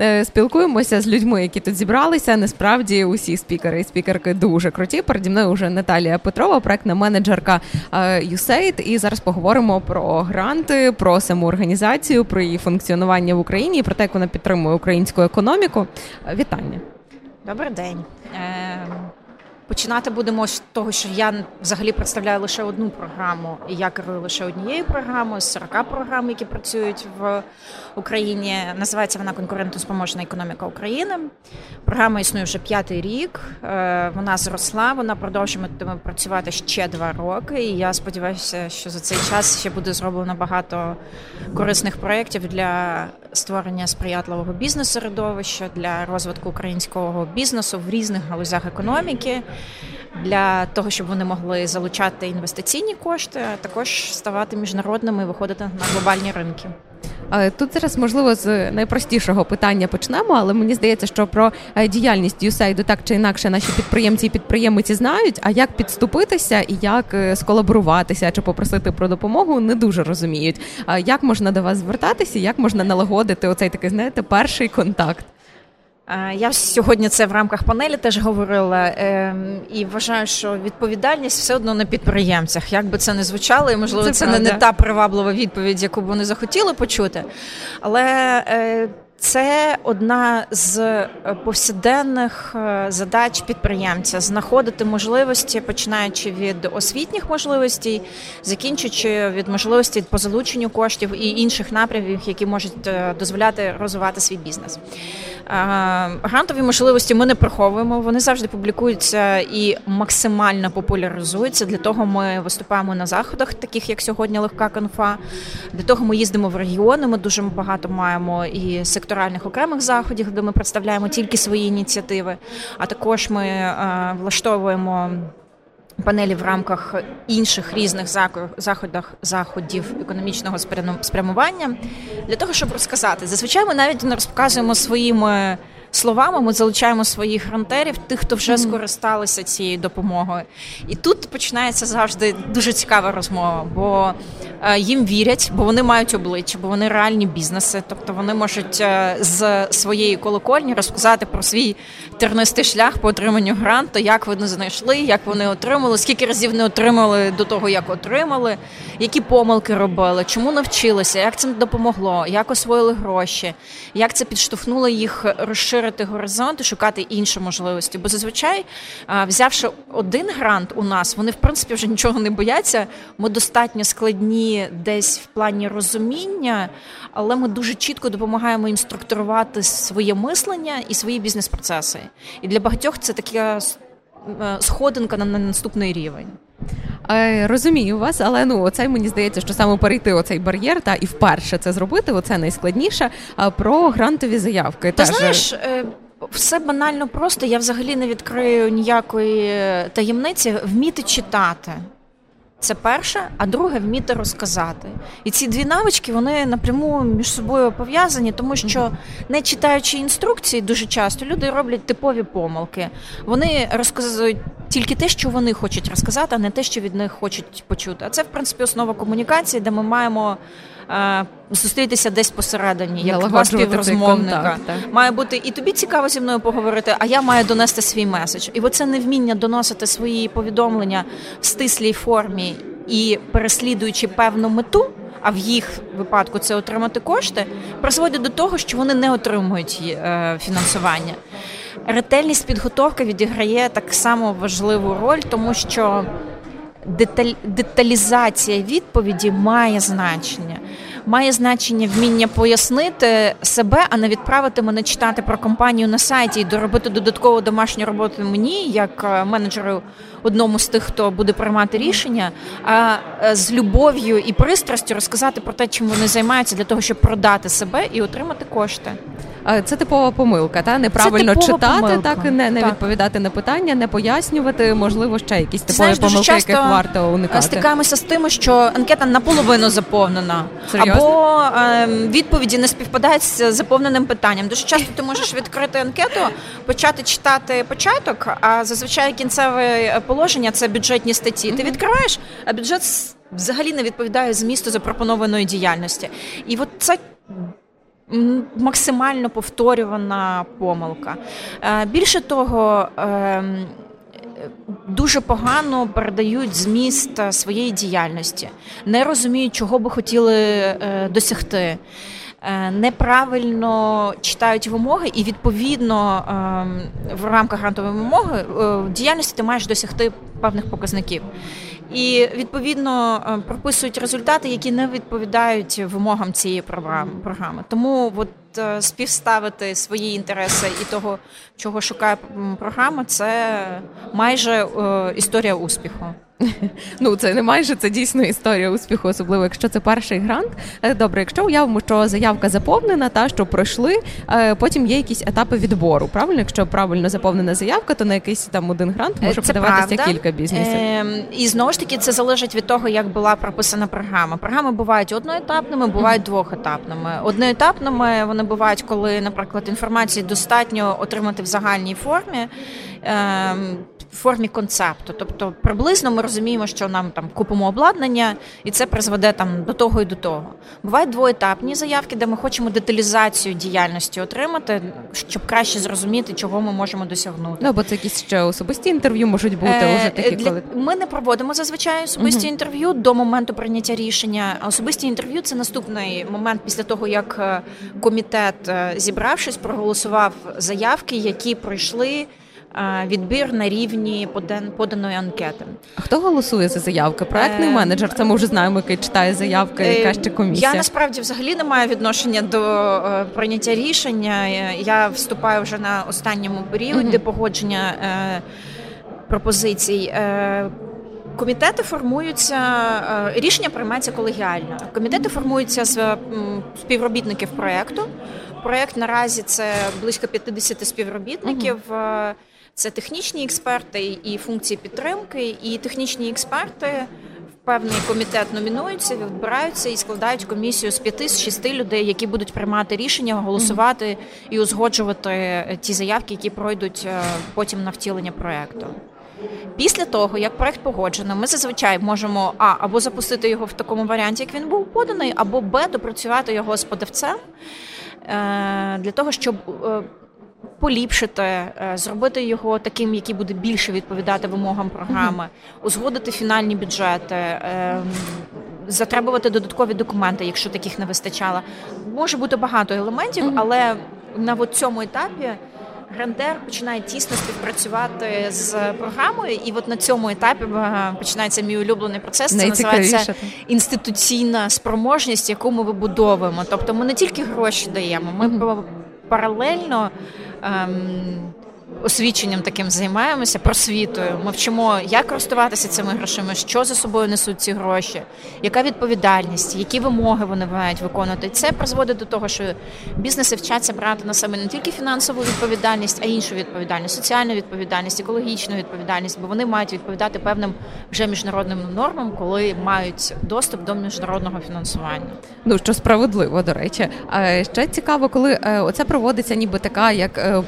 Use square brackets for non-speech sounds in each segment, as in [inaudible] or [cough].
Е, спілкуємося з людьми, які тут зібралися. Насправді усі спікери і спікерки дуже круті. Переді мною вже Наталія Петрова, проектна менеджерка USAID. І зараз поговоримо про гранти, про саму організацію, про її функціонування в Україні і про те, як вона підтримує українську економіку. Вітання. Добрий день. Починати будемо з того, що я взагалі представляю лише одну програму, і я керую лише однією програмою з 40 програм, які працюють в Україні. Називається вона конкурентоспроможна економіка України. Програма існує вже п'ятий рік. Е, вона зросла, вона продовжуватиме працювати ще два роки. І я сподіваюся, що за цей час ще буде зроблено багато корисних проєктів для створення сприятливого бізнес-середовища, для розвитку українського бізнесу в різних галузях економіки для того, щоб вони могли залучати інвестиційні кошти, а також ставати міжнародними і виходити на глобальні ринки. Тут зараз можливо з найпростішого питання почнемо, але мені здається, що про е, діяльність USAID так чи інакше наші підприємці і підприємиці знають. А як підступитися і як е, сколаборуватися чи попросити про допомогу, не дуже розуміють. Як можна до вас звертатися, як можна налагодити оцей такий, знаєте, перший контакт? Е, я сьогодні це в рамках панелі теж говорила ем, і вважаю, що відповідальність все одно на підприємцях. Як би це не звучало, і можливо, це, це не, не та приваблива відповідь, яку б вони захотіли почути. Але е, це одна з е, повсякденних е, задач підприємця знаходити можливості, починаючи від освітніх можливостей, закінчуючи від можливості по залученню коштів і інших напрямів, які можуть е, дозволяти розвивати свій бізнес. Грантові можливості ми не приховуємо, вони завжди публікуються і максимально популяризуються. Для того ми виступаємо на заходах, таких як сьогодні легка конфа. Для того ми їздимо в регіони. Ми дуже багато маємо і сектор секторальних окремих заходів, де ми представляємо тільки свої ініціативи. А також ми е, влаштовуємо. Панелі в рамках інших різних заходах заходів економічного спрямування для того, щоб розказати. Зазвичай ми навіть не розказуємо своїми словами ми залучаємо своїх грантерів, тих, хто вже скористалися цією допомогою. І тут починається завжди дуже цікава розмова, бо е, їм вірять, бо вони мають обличчя, бо вони реальні бізнеси. Тобто вони можуть е, з своєї колокольні розказати про свій тернистий шлях по отриманню гранту, як вони знайшли, як вони отримали, скільки разів не отримали до того, як отримали, які помилки робили, чому навчилися, як це допомогло, як освоїли гроші, як це підштовхнуло їх розширити розширити горизонт і шукати інші можливості. Бо зазвичай, взявши один грант у нас, вони в принципі вже нічого не бояться. Ми достатньо складні десь в плані розуміння, але ми дуже чітко допомагаємо їм структурувати своє мислення і свої бізнес-процеси. І для багатьох це така е, сходинка на наступний рівень. Е, розумію вас, але ну оцей мені здається, що саме перейти оцей бар'єр та і вперше це зробити. Оце найскладніше. А про грантові заявки Ти теж... знаєш. Е, все банально просто. Я взагалі не відкрию ніякої таємниці вміти читати. Це перше, а друге вміти розказати. І ці дві навички вони напряму між собою пов'язані, тому що не читаючи інструкції, дуже часто люди роблять типові помилки. Вони розказують тільки те, що вони хочуть розказати, а не те, що від них хочуть почути. А це в принципі основа комунікації, де ми маємо зустрітися десь посередині, як два співрозмовника. Має бути і тобі цікаво зі мною поговорити, а я маю донести свій меседж. І оце невміння доносити свої повідомлення в стислій формі і переслідуючи певну мету. А в їх випадку це отримати кошти, призводить до того, що вони не отримують е, фінансування. Ретельність підготовки відіграє так само важливу роль, тому що деталізація відповіді має значення. Має значення вміння пояснити себе, а не відправити мене читати про компанію на сайті і доробити додаткову домашню роботу мені, як е, менеджеру одному з тих, хто буде приймати рішення, а е, з любов'ю і пристрастю розказати про те, чим вони займаються для того, щоб продати себе і отримати кошти. Це типова помилка, та неправильно читати, помилка. так не не так. відповідати на питання, не пояснювати, можливо, ще якісь типові Знаєш, помилки, яких варто уникати. Стикаємося з тим, що анкета наполовину заповнена, Серйозно? або е, відповіді не співпадають з заповненим питанням. Дуже часто ти можеш відкрити анкету, почати читати початок, а зазвичай кінцеве положення це бюджетні статті. Ти відкриваєш, а бюджет взагалі не відповідає змісту запропонованої діяльності, і от це максимально повторювана помилка. Більше того, ем, дуже погано передають зміст своєї діяльності, не розуміють, чого би хотіли е, досягти. Е, неправильно читають вимоги, і відповідно в рамках грантової вимоги е, в діяльності ти маєш досягти певних показників. І відповідно прописують результати, які не відповідають вимогам цієї програми. Тому от співставити свої інтереси і того, чого шукає програма, це майже історія успіху. [laughs] Ну, це не майже це дійсно історія успіху, особливо якщо це перший грант. Е, добре, якщо уявимо, що заявка заповнена, та що пройшли, е, потім є якісь етапи відбору. Правильно, якщо правильно заповнена заявка, то на якийсь там один грант може це подаватися правда. кілька бізнесів. Е, І знову ж таки, це залежить від того, як була прописана програма. Програми бувають одноетапними, бувають mm-hmm. двохетапними. Одноетапними вони бувають, коли, наприклад, інформації достатньо отримати в загальній формі. Е, в формі концепту. Тобто, приблизно ми розуміємо, що нам там купимо обладнання, і це призведе там до того і до того. Бувають двоетапні заявки, де ми хочемо деталізацію діяльності отримати, щоб краще зрозуміти, чого ми можемо досягнути. Ну, бо це якісь ще особисті інтерв'ю можуть бути е, вже такі. Для... Коли... Ми не проводимо зазвичай особисті uh інтерв'ю до моменту прийняття рішення. Особисті інтерв'ю це наступний момент після того, як е, комітет, е, зібравшись, проголосував заявки, які пройшли відбір на рівні поданої анкети. А хто голосує за заявки? Проектний е, менеджер. Це ми вже знаємо, який читає заявки, е, яка ще комісія. Я насправді взагалі не маю відношення до е, прийняття рішення. Я вступаю вже на останньому періоді угу. погодження пропозицій. Комітети формуються, рішення приймається колегіально. Комітети формуються з співробітників проєкту. Проєкт наразі це близько 50 співробітників. uh це технічні експерти і функції підтримки, і технічні експерти в певний комітет номінуються, відбираються і складають комісію з п'яти з шести людей, які будуть приймати рішення, голосувати і узгоджувати ті заявки, які пройдуть е, потім на втілення проекту. Після того, як проект погоджено, ми зазвичай можемо а або запустити його в такому варіанті, як він був поданий, або б допрацювати його з подавцем е, для того, щоб е, поліпшити, е, зробити його таким, який буде більше відповідати вимогам програми, узгодити фінальні бюджети, ем, затребувати додаткові документи, якщо таких не вистачало. Може бути багато елементів, але на цьому етапі. Грантер починає тісно співпрацювати з програмою, і от на цьому етапі е, починається мій улюблений процес. Це називається інституційна спроможність, яку ми вибудовуємо. Тобто, ми не тільки гроші даємо, ми паралельно Um, освіченням таким займаємося, просвітою. Ми вчимо, як користуватися цими грошима, що за собою несуть ці гроші, яка відповідальність, які вимоги вони мають виконувати. Це призводить до того, що бізнеси вчаться брати на себе не тільки фінансову відповідальність, а іншу відповідальність, соціальну відповідальність, екологічну відповідальність, бо вони мають відповідати певним вже міжнародним нормам, коли мають доступ до міжнародного фінансування. Ну що справедливо до речі, ще цікаво, коли е, оце проводиться, ніби така як е,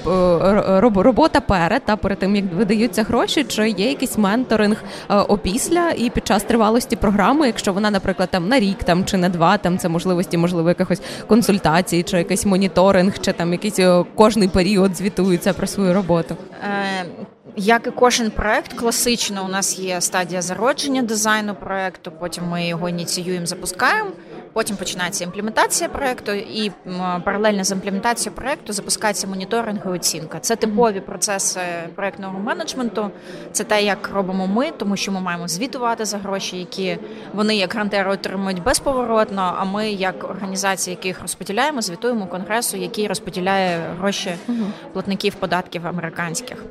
робота перед та перед тим як видаються гроші, чи є якийсь менторинг е, опісля і під час тривалості програми, якщо вона, наприклад, там на рік там чи на два, там це можливості, можливо, якихось консультацій, чи якийсь моніторинг, чи там якийсь е, кожний період звітується про свою роботу. Е, як і кожен проект, класично у нас є стадія зародження дизайну проекту. Потім ми його ініціюємо, запускаємо. Потім починається імплементація проекту, і паралельно з імплементацією проекту запускається моніторинг і оцінка. Це типові процеси проектного менеджменту. Це те, як робимо ми, тому що ми маємо звітувати за гроші, які вони як грантери отримують безповоротно. А ми, як організація, яких розподіляємо, звітуємо конгресу, який розподіляє гроші платників податків американських.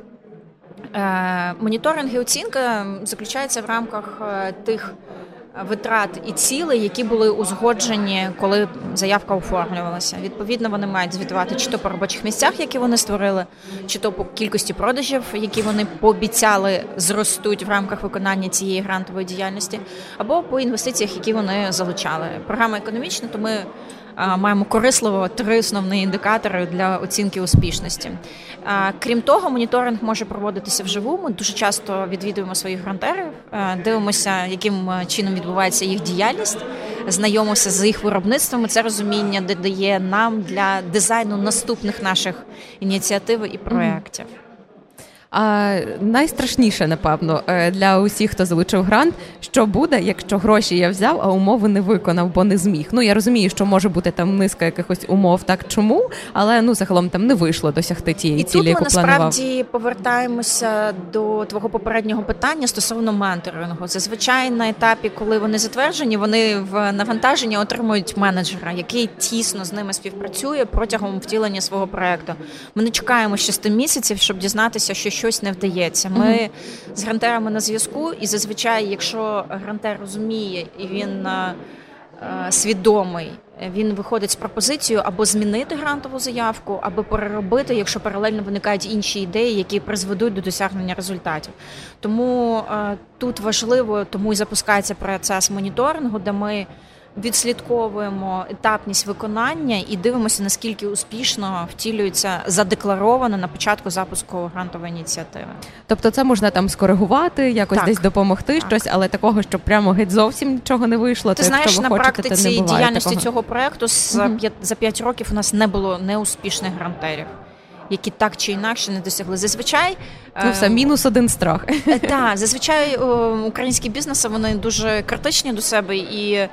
Е, моніторинг і оцінка заключається в рамках е, тих витрат і цілей, які були узгоджені, коли заявка оформлювалася. Відповідно, вони мають звітувати чи то по робочих місцях, які вони створили, чи то по кількості продажів, які вони пообіцяли зростуть в рамках виконання цієї грантової діяльності, або по інвестиціях, які вони залучали. Програма економічна, то ми маємо корисливо три основні індикатори для оцінки успішності. Крім того, моніторинг може проводитися вживу. Ми дуже часто відвідуємо своїх грантерів, дивимося, яким чином відбувається їх діяльність. знайомився з їх виробництвами. Це розуміння додає нам для дизайну наступних наших ініціатив і проєктів. А найстрашніше, напевно, е, для усіх, хто залучив грант, що буде, якщо гроші я взяв, а умови не виконав, бо не зміг. Ну я розумію, що може бути там низка якихось умов, так чому, але ну загалом там не вийшло досягти тієї і цілі, тут яку ми планував. насправді повертаємося до твого попереднього питання стосовно менторингу. Зазвичай на етапі, коли вони затверджені, вони в навантаженні отримують менеджера, який тісно з ними співпрацює протягом втілення свого проекту. Ми не чекаємо 6 місяців, щоб дізнатися, що щось не вдається. Ми mm-hmm. з грантерами на зв'язку, і зазвичай, якщо грантер розуміє і він е, е, свідомий, він виходить з пропозицією або змінити грантову заявку, або переробити, якщо паралельно виникають інші ідеї, які призведуть до досягнення результатів. Тому е, тут важливо, тому і запускається процес моніторингу, де ми відслідковуємо етапність виконання і дивимося, наскільки успішно втілюється задекларовано на початку запуску грантової ініціативи. Тобто, це можна там скоригувати, якось так. десь допомогти так. щось, але такого, щоб прямо геть зовсім нічого не вийшло. Ти то, знаєш, на хочете, практиці не діяльності такого. цього проекту mm-hmm. за п'ять років у нас не було неуспішних грантерів. Які так чи інакше не досягли. Зазвичай ну все, мінус один страх. Е, так, зазвичай українські бізнеси вони дуже критичні до себе і Ем,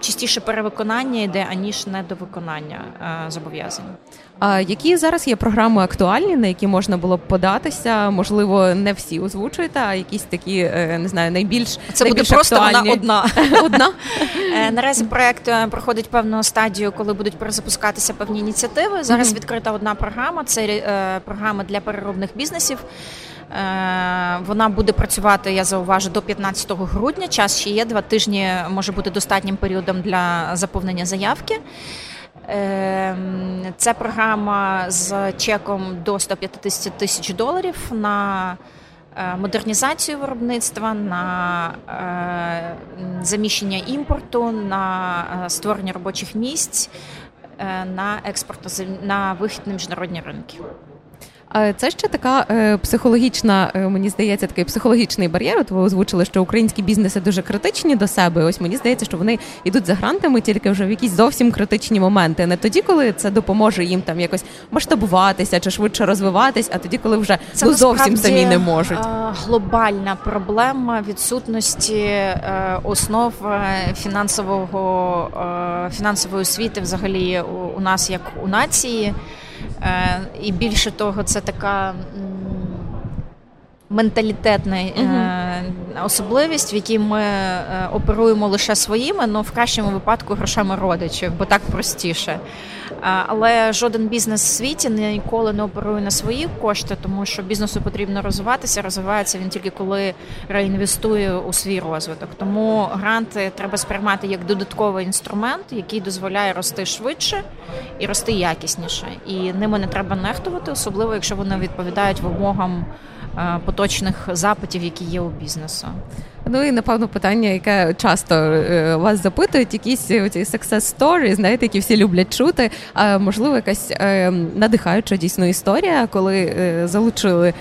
частіше перевиконання йде, аніж недовиконання е, зобов'язань. А які зараз є програми актуальні, на які можна було б податися? Можливо, не всі озвучуєте, а якісь такі е, не знаю, найбільш це найбільш буде просто актуальні. вона одна. [laughs] одна е, наразі проект проходить певну стадію, коли будуть перезапускатися певні ініціативи. Зараз mm-hmm. відкрита одна програма. Це програма для переробних бізнесів. Е, вона буде працювати, я зауважу, до 15 грудня. Час ще є два тижні, може бути достатнім періодом для заповнення заявки. Е, це програма з чеком до 150 тисяч доларів на е, модернізацію виробництва, на заміщення імпорту, на створення робочих місць, на експорт на вихід на міжнародні ринки. Це ще така е, психологічна, е, мені здається, такий психологічний бар'єр. От ви озвучили, що українські бізнеси дуже критичні до себе. Ось мені здається, що вони йдуть за грантами тільки вже в якісь зовсім критичні моменти. Не тоді, коли це допоможе їм там якось масштабуватися чи швидше розвиватись, а тоді, коли вже це ну, зовсім самі не можуть. Глобальна проблема відсутності е, основ фінансового фінансової освіти, взагалі у нас як у нації. Е, і більше того, це така менталітетна uh особливість, в якій ми е, оперуємо лише своїми, але в кращому випадку грошами родичів, бо так простіше. Але жоден бізнес в світі ніколи не оперує на свої кошти, тому що бізнесу потрібно розвиватися. Розвивається він тільки коли реінвестує у свій розвиток. Тому гранти треба сприймати як додатковий інструмент, який дозволяє рости швидше і рости якісніше. І ними не треба нехтувати, особливо якщо вони відповідають вимогам. Е, поточних запитів, які є у бізнесу. Ну і напевно питання, яке часто е, вас запитують, якісь ці success story, знаєте, які всі люблять чути. А можливо, якась е, надихаюча дійсно історія, коли залучили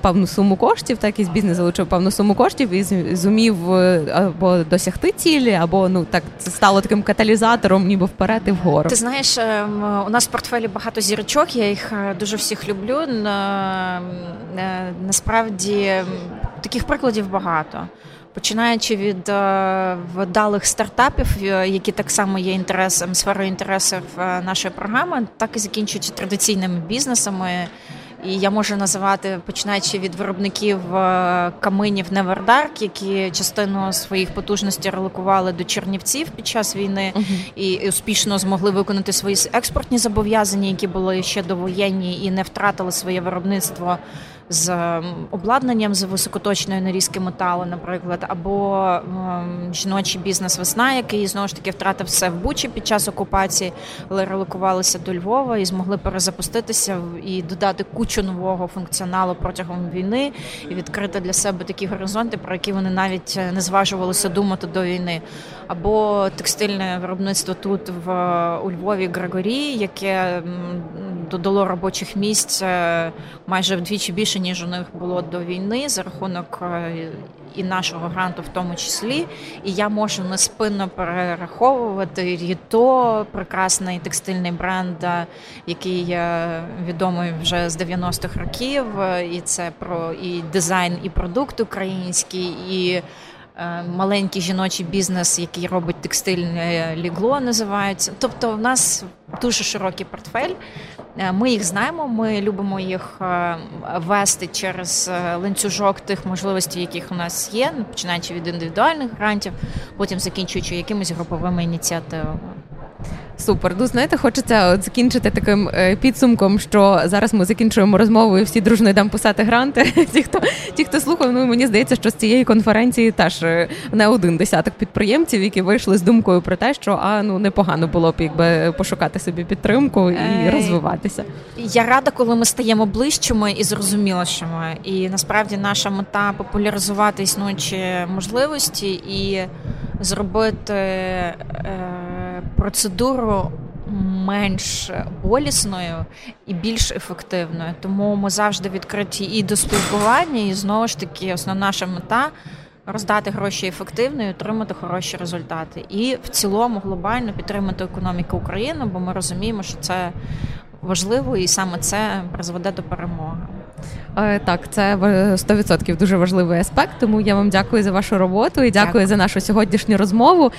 певну суму коштів, так і бізнес залучив певну суму коштів і зумів або досягти цілі, або ну так це стало таким каталізатором, ніби вперед і вгору. Ти знаєш, ем, у нас в портфелі багато зірочок. Я їх дуже всіх люблю. Насправді таких прикладів багато. Починаючи від е, вдалих стартапів, е, які так само є інтересом сферою інтересів е, нашої програми, так і закінчуючи традиційними бізнесами. І я можу називати починаючи від виробників каминів Невердарк, які частину своїх потужностей релокували до Чернівців під час війни uh-huh. і успішно змогли виконати свої експортні зобов'язання, які були ще довоєнні і не втратили своє виробництво з обладнанням з високоточної нарізки металу, наприклад, або жіночий бізнес весна, який знову ж таки втратив все в Бучі під час окупації, але релокувалися до Львова і змогли перезапуститися і додати кучу нового функціоналу протягом війни і відкрити для себе такі горизонти, про які вони навіть е, не зважувалися думати до війни. Або текстильне виробництво тут в у Львові Григорі, яке додало робочих місць е, майже вдвічі більше більше ніж у них було до війни за рахунок і нашого гранту, в тому числі. І я можу неспинно перераховувати Ріто, прекрасний текстильний бренд, який відомий вже з 90-х років. І це про і дизайн, і продукт український, і Е, маленький жіночий бізнес, який робить текстильне лігло, називається. Тобто, в нас дуже широкий портфель. Е, ми їх знаємо, ми любимо їх е, вести через ланцюжок тих можливостей, яких у нас є, починаючи від індивідуальних грантів, потім закінчуючи якимись груповими ініціативами. Супер. Ну, знаєте, хочеться от закінчити таким е, підсумком, що зараз ми закінчуємо розмову і всі дружно йдемо писати гранти. [laughs] Ті, хто ті, хто слухав, ну мені здається, що з цієї конференції теж е, не один десяток підприємців, які вийшли з думкою про те, що а ну непогано було б якби пошукати собі підтримку і розвиватися. Я рада, коли ми стаємо ближчими і зрозумілішими. І насправді наша мета популяризувати існуючі можливості і зробити. Е- процедуру менш болісною і більш ефективною. Тому ми завжди відкриті і до спілкування, і знову ж таки, основна наша мета. Роздати гроші ефективно і отримати хороші результати, і в цілому глобально підтримати економіку України, бо ми розуміємо, що це важливо, і саме це призведе до перемоги. Е, так, це 100% дуже важливий аспект. Тому я вам дякую за вашу роботу і дякую, дякую. за нашу сьогоднішню розмову.